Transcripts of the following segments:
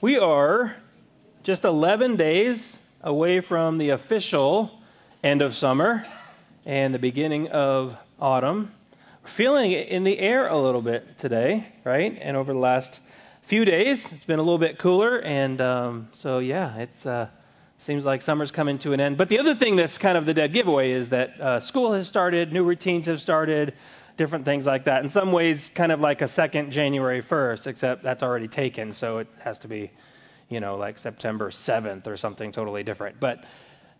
We are just 11 days away from the official end of summer and the beginning of autumn. We're feeling it in the air a little bit today, right? And over the last few days, it's been a little bit cooler, and um, so yeah, it uh, seems like summer's coming to an end. But the other thing that's kind of the dead giveaway is that uh, school has started, new routines have started, different things like that. In some ways, kind of like a second January 1st, except that's already taken, so it has to be, you know, like September 7th or something totally different. But,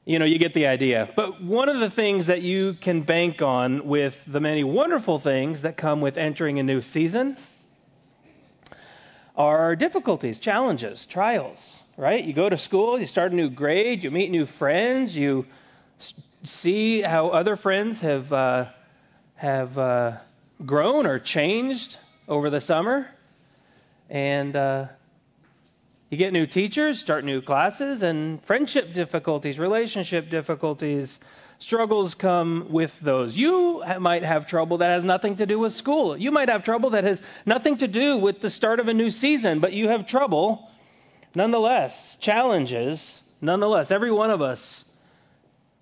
you know, you get the idea. But one of the things that you can bank on with the many wonderful things that come with entering a new season are difficulties, challenges, trials, right? You go to school, you start a new grade, you meet new friends, you see how other friends have. Uh, have uh, grown or changed over the summer. And uh, you get new teachers, start new classes, and friendship difficulties, relationship difficulties, struggles come with those. You might have trouble that has nothing to do with school. You might have trouble that has nothing to do with the start of a new season, but you have trouble nonetheless. Challenges nonetheless. Every one of us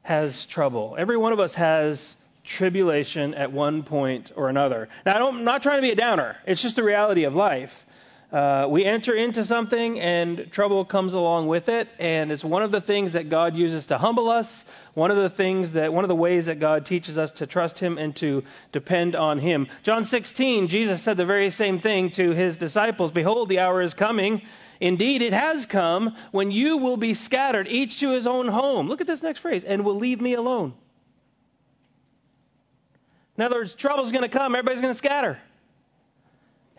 has trouble. Every one of us has tribulation at one point or another. Now, I'm not trying to be a downer. It's just the reality of life. Uh, we enter into something and trouble comes along with it, and it's one of the things that God uses to humble us. One of the things that, one of the ways that God teaches us to trust Him and to depend on Him. John 16, Jesus said the very same thing to His disciples Behold, the hour is coming. Indeed, it has come when you will be scattered, each to his own home. Look at this next phrase, and will leave me alone. In other words, trouble's going to come, everybody's going to scatter.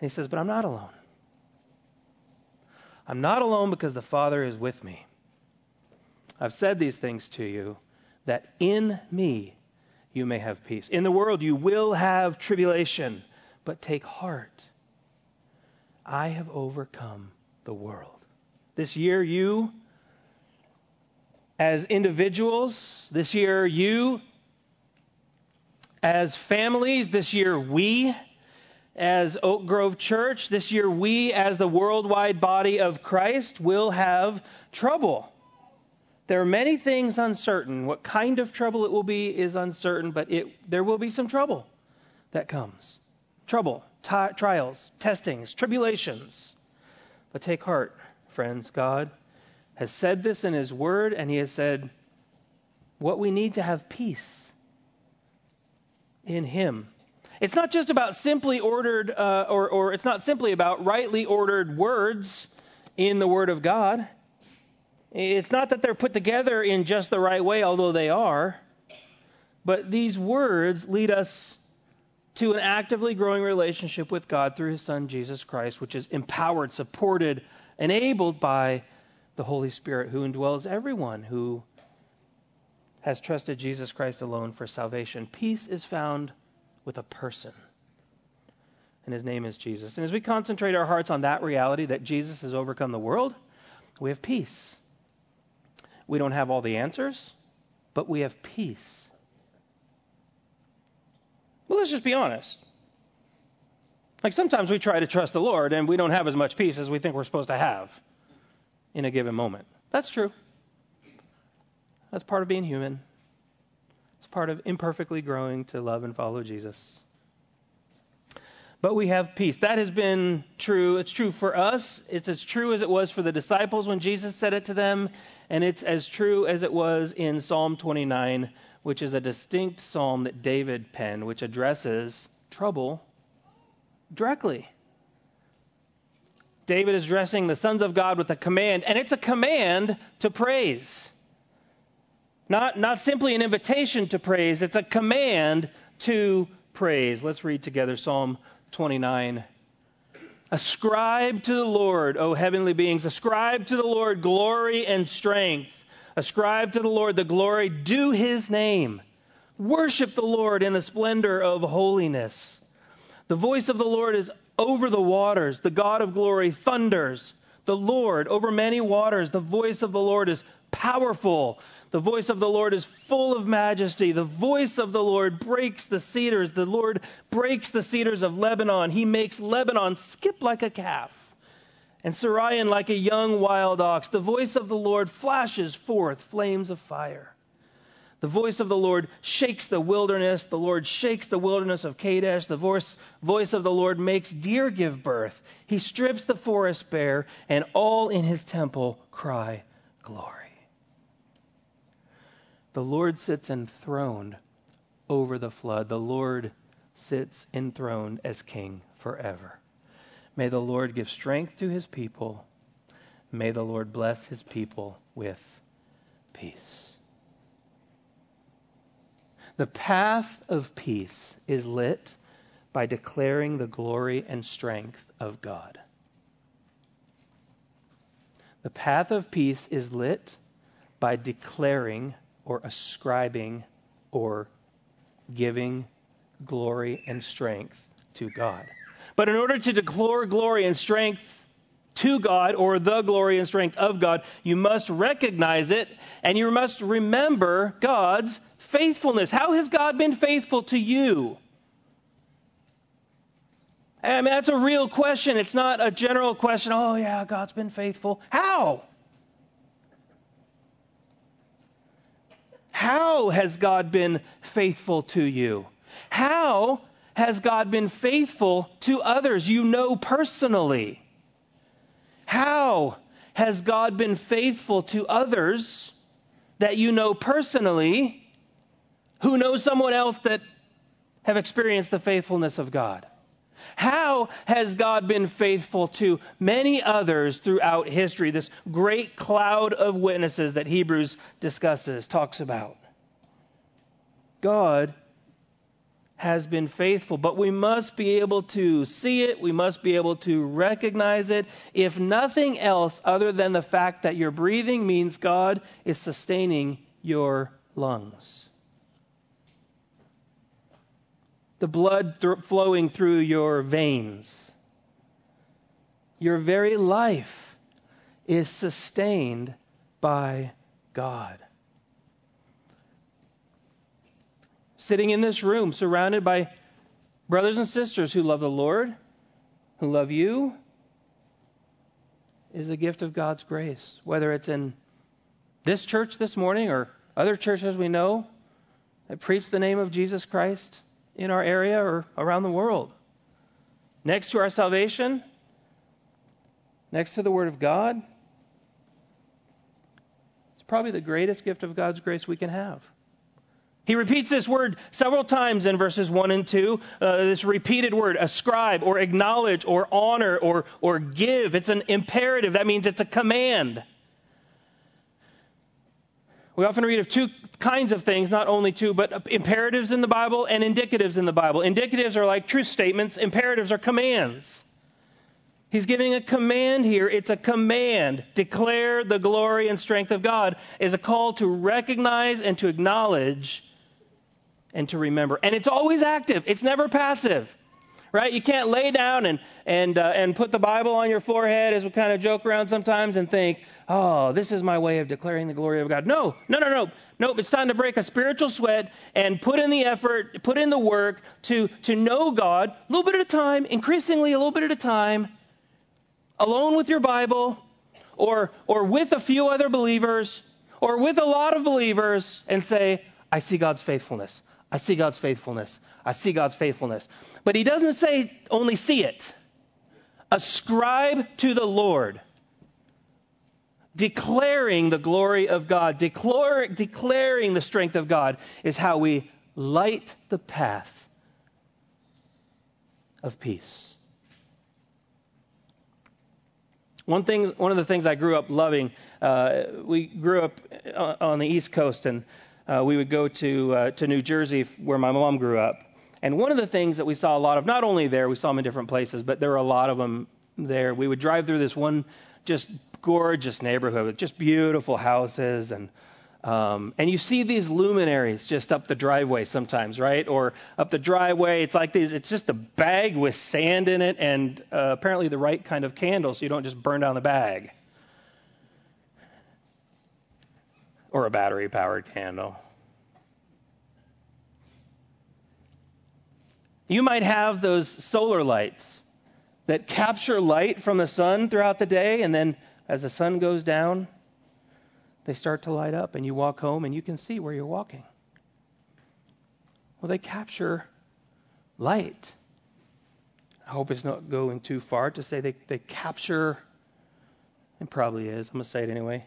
And he says, But I'm not alone. I'm not alone because the Father is with me. I've said these things to you that in me you may have peace. In the world you will have tribulation, but take heart. I have overcome the world. This year, you, as individuals, this year, you, as families, this year we, as Oak Grove Church, this year we, as the worldwide body of Christ, will have trouble. There are many things uncertain. What kind of trouble it will be is uncertain, but it, there will be some trouble that comes. Trouble, t- trials, testings, tribulations. But take heart, friends. God has said this in His Word, and He has said what we need to have peace in Him. It's not just about simply ordered, uh, or, or it's not simply about rightly ordered words in the Word of God. It's not that they're put together in just the right way, although they are. But these words lead us to an actively growing relationship with God through His Son, Jesus Christ, which is empowered, supported, enabled by the Holy Spirit who indwells everyone who has trusted Jesus Christ alone for salvation. Peace is found with a person, and his name is Jesus. And as we concentrate our hearts on that reality that Jesus has overcome the world, we have peace. We don't have all the answers, but we have peace. Well, let's just be honest. Like sometimes we try to trust the Lord and we don't have as much peace as we think we're supposed to have in a given moment. That's true. That's part of being human. It's part of imperfectly growing to love and follow Jesus. But we have peace. That has been true. It's true for us. It's as true as it was for the disciples when Jesus said it to them. And it's as true as it was in Psalm 29, which is a distinct psalm that David penned, which addresses trouble directly. David is addressing the sons of God with a command, and it's a command to praise. Not, not simply an invitation to praise, it's a command to praise. Let's read together Psalm 29. Ascribe to the Lord, O heavenly beings, ascribe to the Lord glory and strength. Ascribe to the Lord the glory due his name. Worship the Lord in the splendor of holiness. The voice of the Lord is over the waters. The God of glory thunders. The Lord over many waters. The voice of the Lord is powerful. The voice of the Lord is full of majesty. The voice of the Lord breaks the cedars. The Lord breaks the cedars of Lebanon. He makes Lebanon skip like a calf and Sirion like a young wild ox. The voice of the Lord flashes forth flames of fire. The voice of the Lord shakes the wilderness. The Lord shakes the wilderness of Kadesh. The voice, voice of the Lord makes deer give birth. He strips the forest bare, and all in his temple cry, Glory. The Lord sits enthroned over the flood. The Lord sits enthroned as king forever. May the Lord give strength to his people. May the Lord bless his people with peace. The path of peace is lit by declaring the glory and strength of God. The path of peace is lit by declaring or ascribing or giving glory and strength to God. But in order to declare glory and strength to God or the glory and strength of God, you must recognize it and you must remember God's faithfulness. How has God been faithful to you? I mean, that's a real question. It's not a general question. Oh, yeah, God's been faithful. How? How has God been faithful to you? How has God been faithful to others you know personally? How has God been faithful to others that you know personally who know someone else that have experienced the faithfulness of God? How has God been faithful to many others throughout history? This great cloud of witnesses that Hebrews discusses, talks about. God has been faithful, but we must be able to see it, we must be able to recognize it. If nothing else other than the fact that you're breathing means God is sustaining your lungs. The blood th- flowing through your veins. Your very life is sustained by God. sitting in this room surrounded by brothers and sisters who love the Lord, who love you, is a gift of God's grace. Whether it's in this church this morning or other churches we know that preach the name of Jesus Christ in our area or around the world. Next to our salvation, next to the Word of God, it's probably the greatest gift of God's grace we can have. He repeats this word several times in verses 1 and 2. Uh, this repeated word, ascribe or acknowledge or honor or, or give. It's an imperative. That means it's a command. We often read of two kinds of things, not only two, but imperatives in the Bible and indicatives in the Bible. Indicatives are like truth statements, imperatives are commands. He's giving a command here. It's a command. Declare the glory and strength of God is a call to recognize and to acknowledge and to remember. And it's always active, it's never passive. Right? You can't lay down and and uh, and put the Bible on your forehead as we kind of joke around sometimes and think, "Oh, this is my way of declaring the glory of God." No, no, no, no. no. it's time to break a spiritual sweat and put in the effort, put in the work to to know God a little bit at a time, increasingly a little bit at a time, alone with your Bible or or with a few other believers or with a lot of believers and say, "I see God's faithfulness. I see God's faithfulness. I see God's faithfulness. But he doesn't say only see it. Ascribe to the Lord. Declaring the glory of God, declaring the strength of God is how we light the path of peace. One thing, one of the things I grew up loving, uh, we grew up uh, on the East Coast, and uh, we would go to uh, to New Jersey where my mom grew up. And one of the things that we saw a lot of, not only there, we saw them in different places, but there were a lot of them there. We would drive through this one just gorgeous neighborhood with just beautiful houses and um, and you see these luminaries just up the driveway sometimes, right? Or up the driveway, it's like these. It's just a bag with sand in it, and uh, apparently the right kind of candle, so you don't just burn down the bag. Or a battery powered candle. You might have those solar lights that capture light from the sun throughout the day, and then as the sun goes down, they start to light up, and you walk home and you can see where you're walking. Well, they capture light. I hope it's not going too far to say they, they capture, it probably is. I'm going to say it anyway.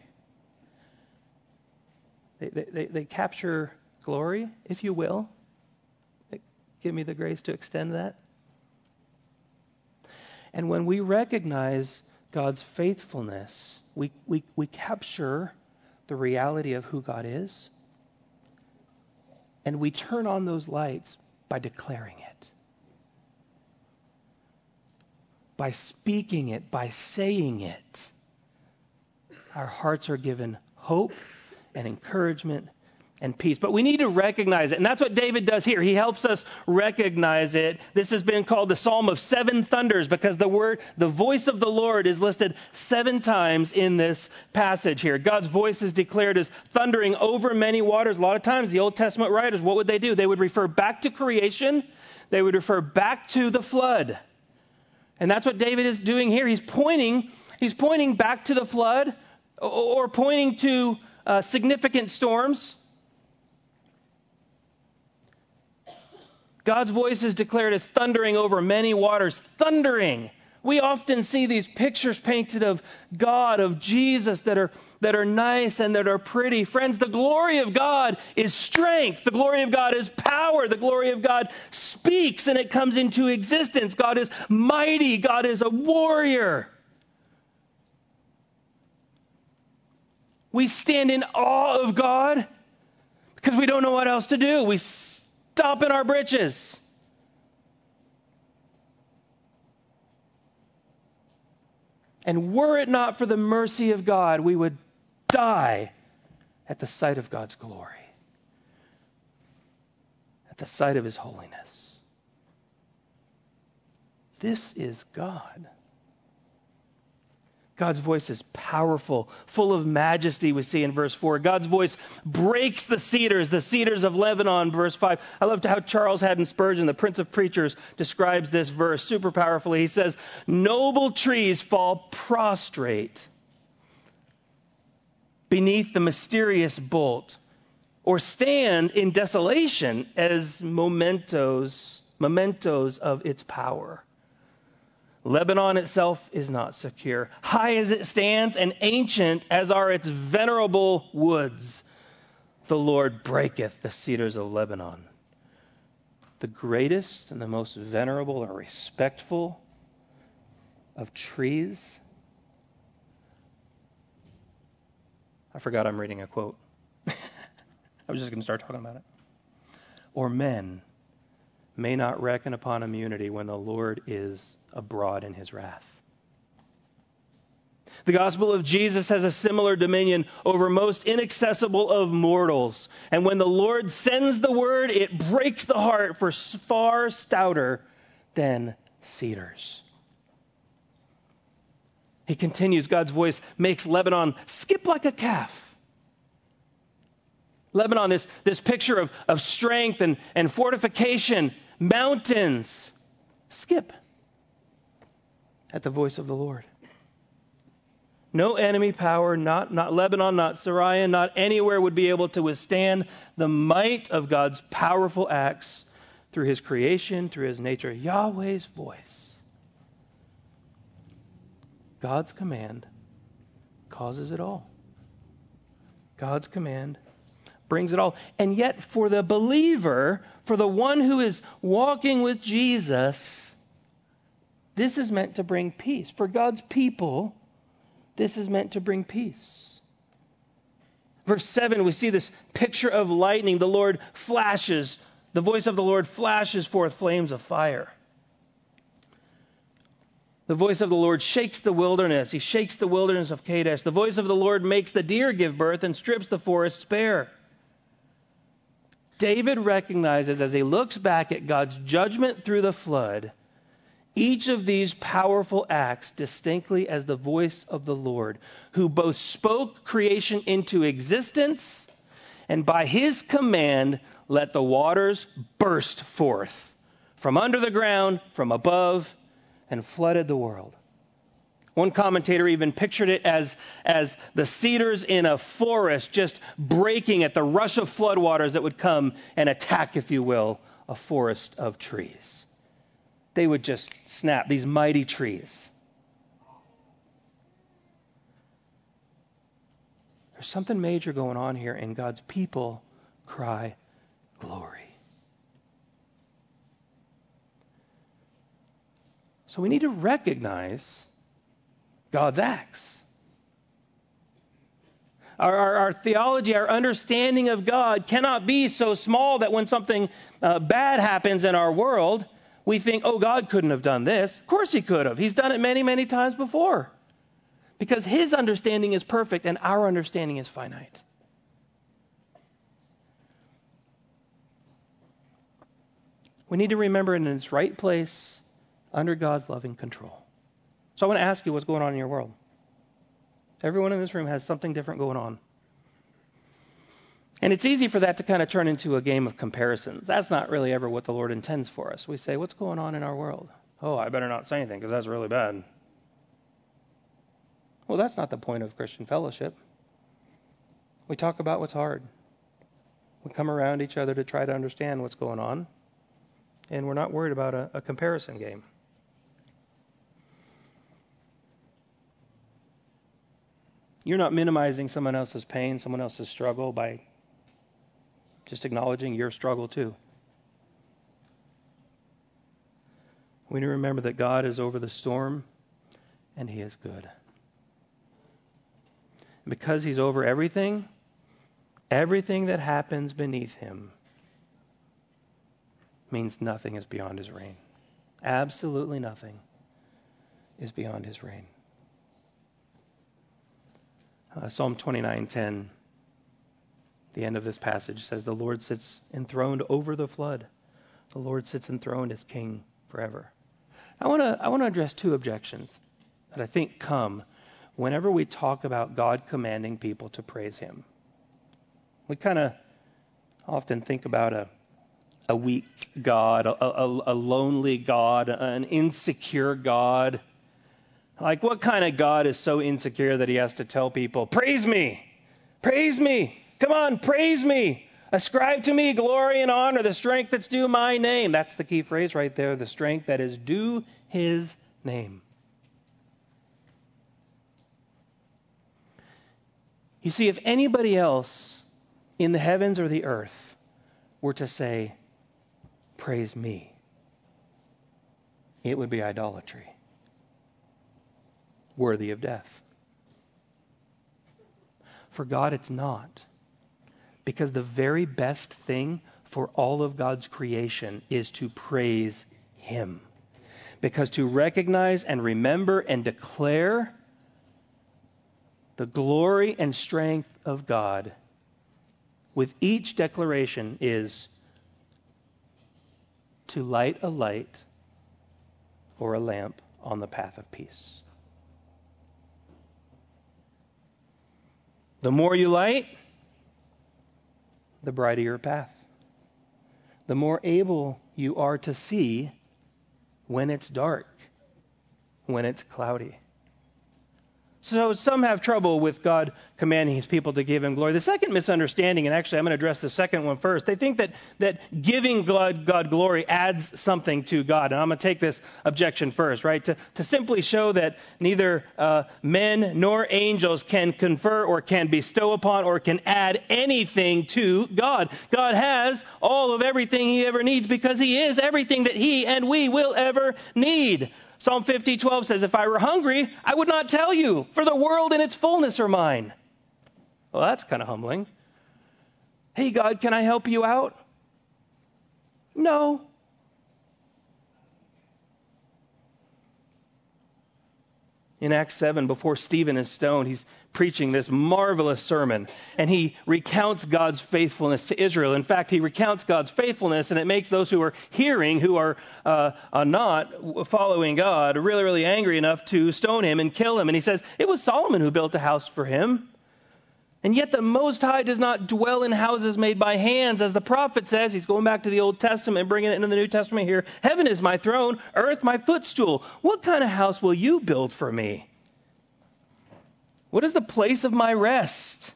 They, they, they, capture glory, if you will. Give me the grace to extend that. And when we recognize God's faithfulness, we, we, we capture the reality of who God is, and we turn on those lights by declaring it, by speaking it, by saying it. Our hearts are given hope and encouragement and peace. But we need to recognize it. And that's what David does here. He helps us recognize it. This has been called the Psalm of Seven Thunders because the word, the voice of the Lord is listed seven times in this passage here. God's voice is declared as thundering over many waters. A lot of times the Old Testament writers, what would they do? They would refer back to creation. They would refer back to the flood. And that's what David is doing here. He's pointing, he's pointing back to the flood or pointing to uh, significant storms God's voice is declared as thundering over many waters. Thundering. We often see these pictures painted of God, of Jesus, that are, that are nice and that are pretty. Friends, the glory of God is strength. The glory of God is power. The glory of God speaks and it comes into existence. God is mighty. God is a warrior. We stand in awe of God because we don't know what else to do. We stop in our britches. And were it not for the mercy of God, we would die at the sight of God's glory, at the sight of His holiness. This is God. God's voice is powerful, full of majesty, we see in verse 4. God's voice breaks the cedars, the cedars of Lebanon, verse 5. I loved how Charles Haddon Spurgeon, the Prince of Preachers, describes this verse super powerfully. He says, Noble trees fall prostrate beneath the mysterious bolt, or stand in desolation as mementos, mementos of its power. Lebanon itself is not secure. High as it stands and ancient as are its venerable woods, the Lord breaketh the cedars of Lebanon. The greatest and the most venerable or respectful of trees. I forgot I'm reading a quote. I was just going to start talking about it. Or men may not reckon upon immunity when the Lord is abroad in his wrath. The gospel of Jesus has a similar dominion over most inaccessible of mortals. And when the Lord sends the word, it breaks the heart for far stouter than cedars. He continues, God's voice makes Lebanon skip like a calf. Lebanon, this, this picture of, of strength and, and fortification, mountains, skip at the voice of the Lord. No enemy power, not, not Lebanon, not Syria, not anywhere would be able to withstand the might of God's powerful acts through his creation, through his nature. Yahweh's voice. God's command causes it all. God's command brings it all. And yet, for the believer, for the one who is walking with Jesus, this is meant to bring peace. For God's people, this is meant to bring peace. Verse 7, we see this picture of lightning. The Lord flashes, the voice of the Lord flashes forth flames of fire. The voice of the Lord shakes the wilderness. He shakes the wilderness of Kadesh. The voice of the Lord makes the deer give birth and strips the forests bare. David recognizes as he looks back at God's judgment through the flood each of these powerful acts distinctly as the voice of the Lord, who both spoke creation into existence and by his command let the waters burst forth from under the ground, from above, and flooded the world. One commentator even pictured it as, as the cedars in a forest just breaking at the rush of floodwaters that would come and attack, if you will, a forest of trees. They would just snap, these mighty trees. There's something major going on here, and God's people cry, Glory. So we need to recognize God's acts. Our, our, our, theology, our understanding of God cannot be so small that when something uh, bad happens in our world, we think, oh, God couldn't have done this. Of course He could have. He's done it many, many times before. Because His understanding is perfect and our understanding is finite. We need to remember it in its right place under God's loving control. So I want to ask you what's going on in your world. Everyone in this room has something different going on. And it's easy for that to kind of turn into a game of comparisons. That's not really ever what the Lord intends for us. We say, What's going on in our world? Oh, I better not say anything because that's really bad. Well, that's not the point of Christian fellowship. We talk about what's hard. We come around each other to try to understand what's going on. And we're not worried about a, a comparison game. You're not minimizing someone else's pain, someone else's struggle by just acknowledging your struggle too. We need to remember that God is over the storm and He is good. And because He's over everything, everything that happens beneath Him means nothing is beyond His reign. Absolutely nothing is beyond His reign. Uh, Psalm 29:10, the end of this passage says, "The Lord sits enthroned over the flood. The Lord sits enthroned as King forever." I want to I want to address two objections that I think come whenever we talk about God commanding people to praise Him. We kind of often think about a a weak God, a, a, a lonely God, an insecure God like, what kind of God is so insecure that he has to tell people, Praise me, praise me, come on, praise me, ascribe to me glory and honor, the strength that's due my name? That's the key phrase right there, the strength that is due his name. You see, if anybody else in the heavens or the earth were to say, Praise me, it would be idolatry worthy of death. For God, it's not. Because the very best thing for all of God's creation is to praise Him. Because to recognize and remember and declare the glory and strength of God with each declaration is to light a light or a lamp on the path of peace. The more you light, the brighter your path. The more able you are to see when it's dark, when it's cloudy. So some have trouble with God commanding his people to give him glory. The second misunderstanding, and actually I'm going to address the second one first, they think that, that giving God, God glory adds something to God. And I'm going to take this objection first, right? To, to simply show that neither uh, men nor angels can confer or can bestow upon or can add anything to God. God has all of everything he ever needs because he is everything that he and we will ever need. Psalm 50, 12 says, If I were hungry, I would not tell you, for the world and its fullness are mine. Well, that's kind of humbling. Hey, God, can I help you out? No. In Acts 7 before Stephen is stoned. He's preaching this marvelous sermon, and he recounts God's faithfulness to Israel. In fact, he recounts God's faithfulness, and it makes those who are hearing, who are, uh, are not following God, really, really angry enough to stone him and kill him. And he says, It was Solomon who built a house for him. And yet the Most High does not dwell in houses made by hands, as the prophet says. He's going back to the Old Testament and bringing it into the New Testament here. Heaven is my throne, earth my footstool. What kind of house will you build for me? What is the place of my rest?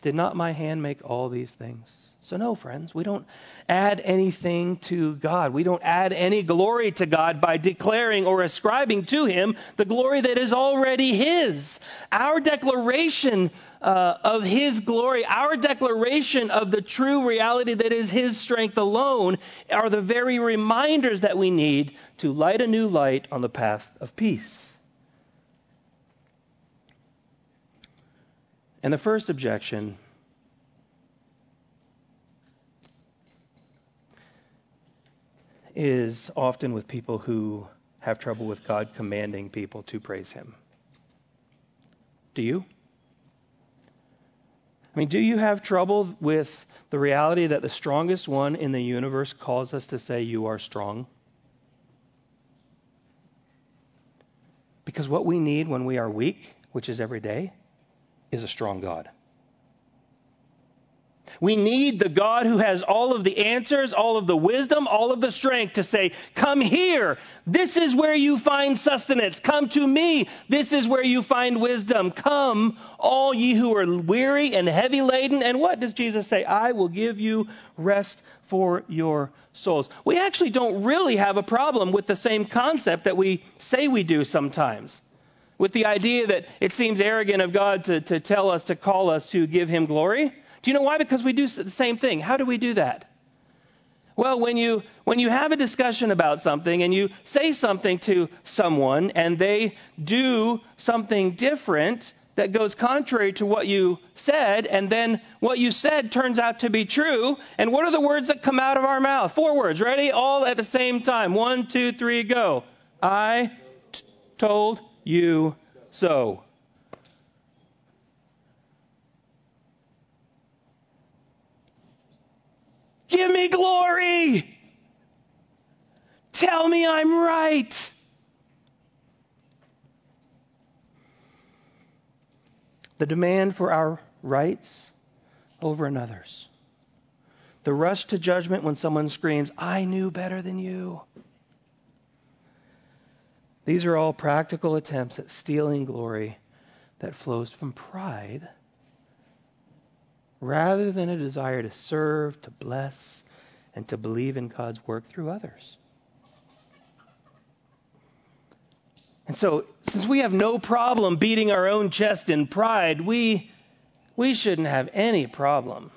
Did not my hand make all these things? So, no, friends, we don't add anything to God. We don't add any glory to God by declaring or ascribing to Him the glory that is already His. Our declaration uh, of His glory, our declaration of the true reality that is His strength alone, are the very reminders that we need to light a new light on the path of peace. And the first objection is often with people who have trouble with God commanding people to praise Him. Do you? I mean, do you have trouble with the reality that the strongest one in the universe calls us to say, You are strong? Because what we need when we are weak, which is every day, is a strong God. We need the God who has all of the answers, all of the wisdom, all of the strength to say, Come here. This is where you find sustenance. Come to me. This is where you find wisdom. Come, all ye who are weary and heavy laden. And what does Jesus say? I will give you rest for your souls. We actually don't really have a problem with the same concept that we say we do sometimes. With the idea that it seems arrogant of God to, to tell us, to call us to give him glory. Do you know why? Because we do the same thing. How do we do that? Well, when you when you have a discussion about something and you say something to someone and they do something different that goes contrary to what you said, and then what you said turns out to be true, and what are the words that come out of our mouth? Four words. Ready? All at the same time. One, two, three, go. I t- told you so. Give me glory. Tell me I'm right. The demand for our rights over another's. The rush to judgment when someone screams, I knew better than you. These are all practical attempts at stealing glory that flows from pride rather than a desire to serve, to bless, and to believe in God's work through others. And so, since we have no problem beating our own chest in pride, we, we shouldn't have any problem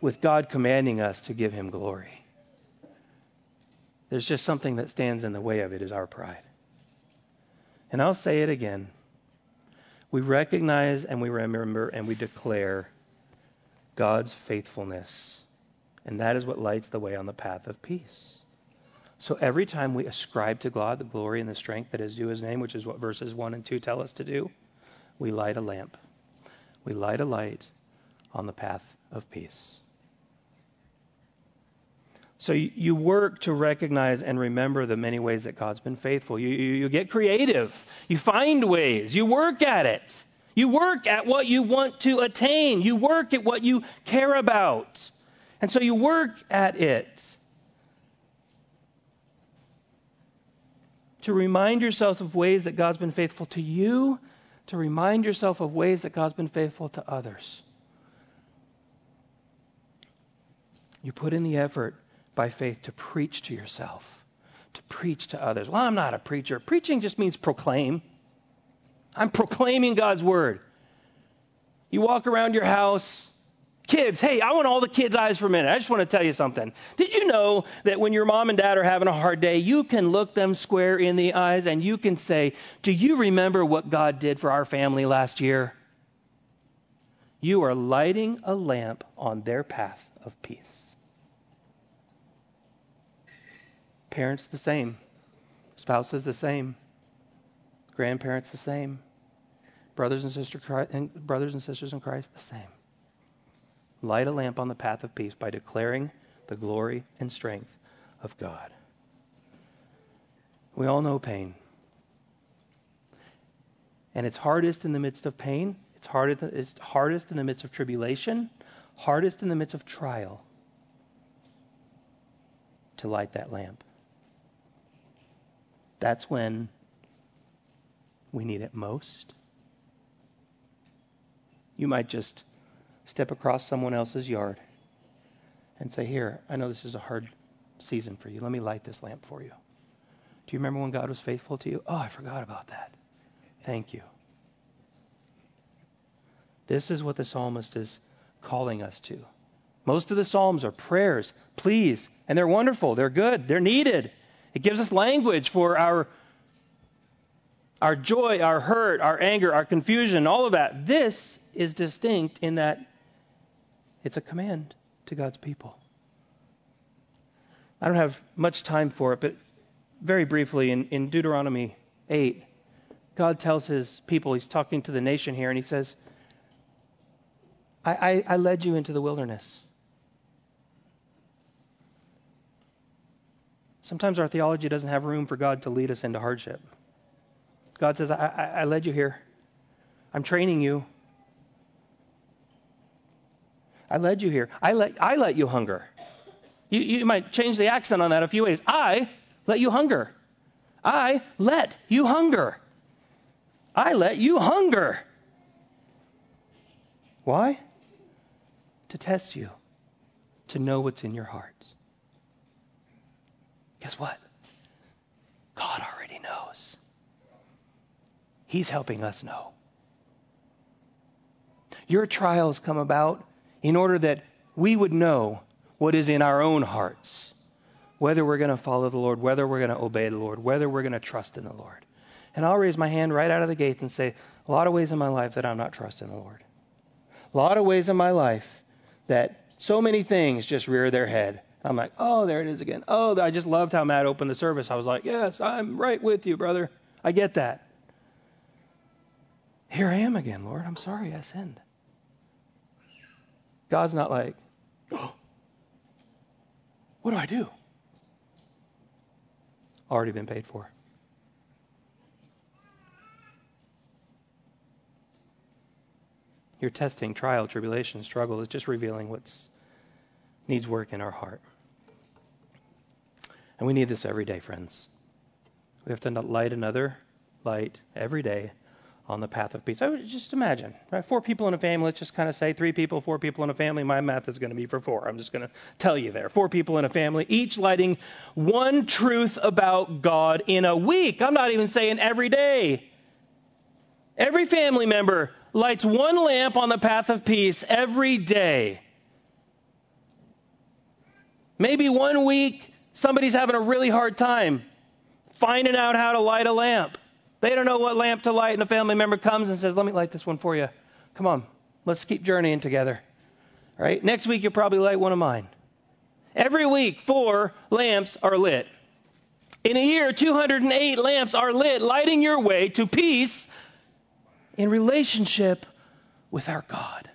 with God commanding us to give Him glory. There's just something that stands in the way of it is our pride. And I'll say it again. We recognize and we remember and we declare God's faithfulness. And that is what lights the way on the path of peace. So every time we ascribe to God the glory and the strength that is due his name, which is what verses 1 and 2 tell us to do, we light a lamp. We light a light on the path of peace. So you work to recognize and remember the many ways that God's been faithful. You, you, you get creative. You find ways. You work at it. You work at what you want to attain. You work at what you care about. And so you work at it. To remind yourself of ways that God's been faithful to you, to remind yourself of ways that God's been faithful to others. You put in the effort by faith to preach to yourself, to preach to others. Well, I'm not a preacher. Preaching just means proclaim. I'm proclaiming God's word. You walk around your house. Kids, hey, I want all the kids' eyes for a minute. I just want to tell you something. Did you know that when your mom and dad are having a hard day, you can look them square in the eyes and you can say, Do you remember what God did for our family last year? You are lighting a lamp on their path of peace. Parents, the same. Spouses, the same. Grandparents, the same. Brothers and, sister, and brothers and sisters in Christ, the same. Light a lamp on the path of peace by declaring the glory and strength of God. We all know pain. And it's hardest in the midst of pain, it's hardest, it's hardest in the midst of tribulation, hardest in the midst of trial to light that lamp. That's when we need it most. You might just step across someone else's yard and say, Here, I know this is a hard season for you. Let me light this lamp for you. Do you remember when God was faithful to you? Oh, I forgot about that. Thank you. This is what the psalmist is calling us to. Most of the psalms are prayers, pleas, and they're wonderful. They're good. They're needed. It gives us language for our our joy, our hurt, our anger, our confusion, all of that. This is distinct in that it's a command to God's people. I don't have much time for it, but very briefly in, in Deuteronomy 8, God tells his people, he's talking to the nation here, and he says, I, I, I led you into the wilderness. Sometimes our theology doesn't have room for God to lead us into hardship. God says, I, I, I led you here. I'm training you. I led you here. I let, I let you hunger. You, you might change the accent on that a few ways. I let you hunger. I let you hunger. I let you hunger. Why? To test you, to know what's in your hearts. Guess what? God already knows. He's helping us know. Your trials come about in order that we would know what is in our own hearts whether we're going to follow the Lord, whether we're going to obey the Lord, whether we're going to trust in the Lord. And I'll raise my hand right out of the gate and say, a lot of ways in my life that I'm not trusting the Lord. A lot of ways in my life that so many things just rear their head. I'm like, oh, there it is again. Oh, I just loved how Matt opened the service. I was like, yes, I'm right with you, brother. I get that. Here I am again, Lord. I'm sorry I sinned. God's not like, oh, what do I do? already been paid for. Your testing, trial, tribulation, struggle is just revealing what needs work in our heart. And we need this every day, friends. We have to light another light every day on the path of peace. I would just imagine, right? Four people in a family, let's just kind of say three people, four people in a family. My math is going to be for four. I'm just going to tell you there. Four people in a family, each lighting one truth about God in a week. I'm not even saying every day. Every family member lights one lamp on the path of peace every day. Maybe one week somebody's having a really hard time finding out how to light a lamp. They don't know what lamp to light, and a family member comes and says, Let me light this one for you. Come on, let's keep journeying together. Right? Next week, you'll probably light one of mine. Every week, four lamps are lit. In a year, 208 lamps are lit, lighting your way to peace in relationship with our God.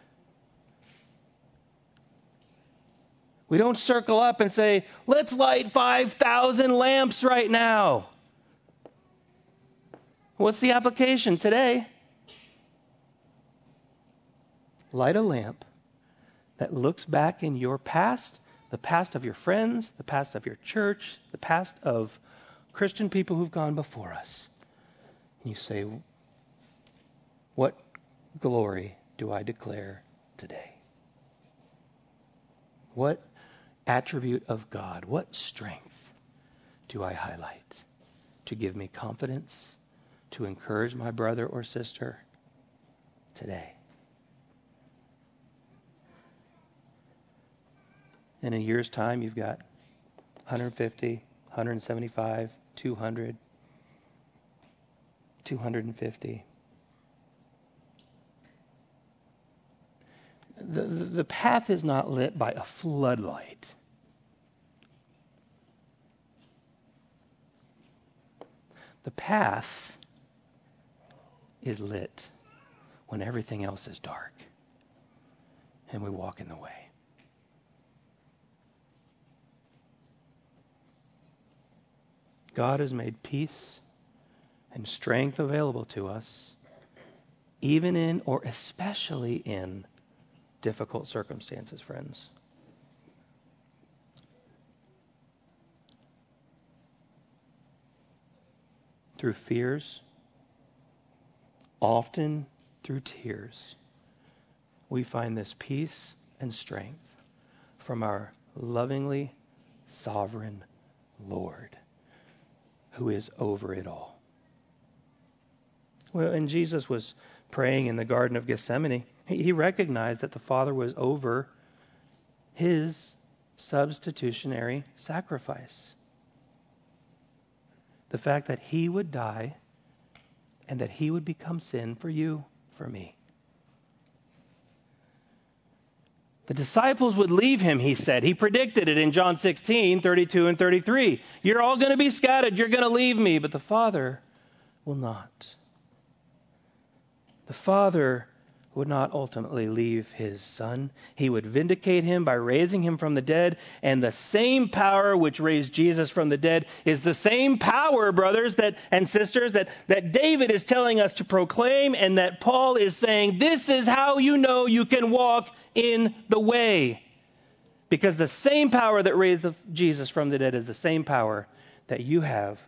We don't circle up and say, let's light 5,000 lamps right now. What's the application today? Light a lamp that looks back in your past, the past of your friends, the past of your church, the past of Christian people who've gone before us. And you say, What glory do I declare today? What attribute of God, what strength do I highlight to give me confidence? To encourage my brother or sister today. In a year's time, you've got 150, 175, 200, 250. The, the path is not lit by a floodlight. The path is lit when everything else is dark and we walk in the way. God has made peace and strength available to us even in or especially in difficult circumstances, friends. Through fears, often through tears, we find this peace and strength from our lovingly sovereign Lord who is over it all. Well, and Jesus was praying in the Garden of Gethsemane. He recognized that the Father was over his substitutionary sacrifice. The fact that he would die and that he would become sin for you, for me. The disciples would leave him, he said. He predicted it in John 16, 32 and 33. You're all going to be scattered. You're going to leave me, but the Father will not. The Father would not ultimately leave his son. He would vindicate him by raising him from the dead. And the same power which raised Jesus from the dead is the same power, brothers that, and sisters, that, that David is telling us to proclaim and that Paul is saying, this is how you know you can walk in the way. Because the same power that raised Jesus from the dead is the same power that you have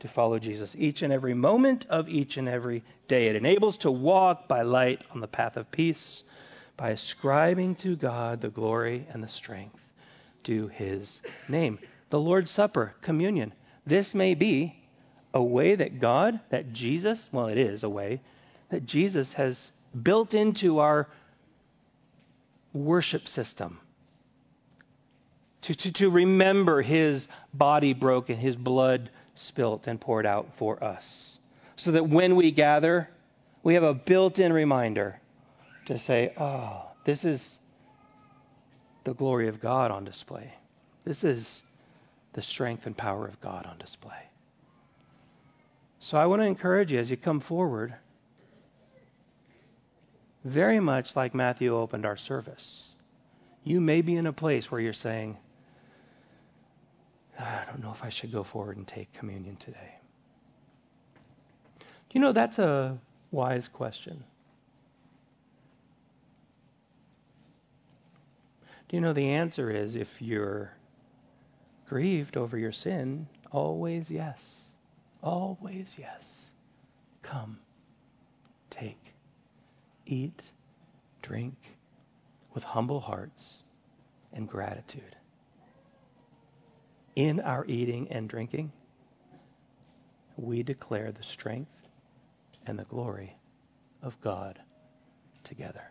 to follow Jesus each and every moment of each and every day. It enables to walk by light on the path of peace by ascribing to God the glory and the strength to his name. The Lord's Supper, communion. This may be a way that God, that Jesus, well, it is a way that Jesus has built into our worship system. To, to, to remember his body broken, his blood spilt and poured out for us. So that when we gather, we have a built in reminder to say, oh, this is the glory of God on display. This is the strength and power of God on display. So I want to encourage you as you come forward, very much like Matthew opened our service. You may be in a place where you're saying, I don't know if I should go forward and take communion today. Do you know that's a wise question? Do you know the answer is if you're grieved over your sin, always yes. Always yes. Come, take, eat, drink with humble hearts and gratitude in our eating and drinking, we declare the strength and the glory of God together.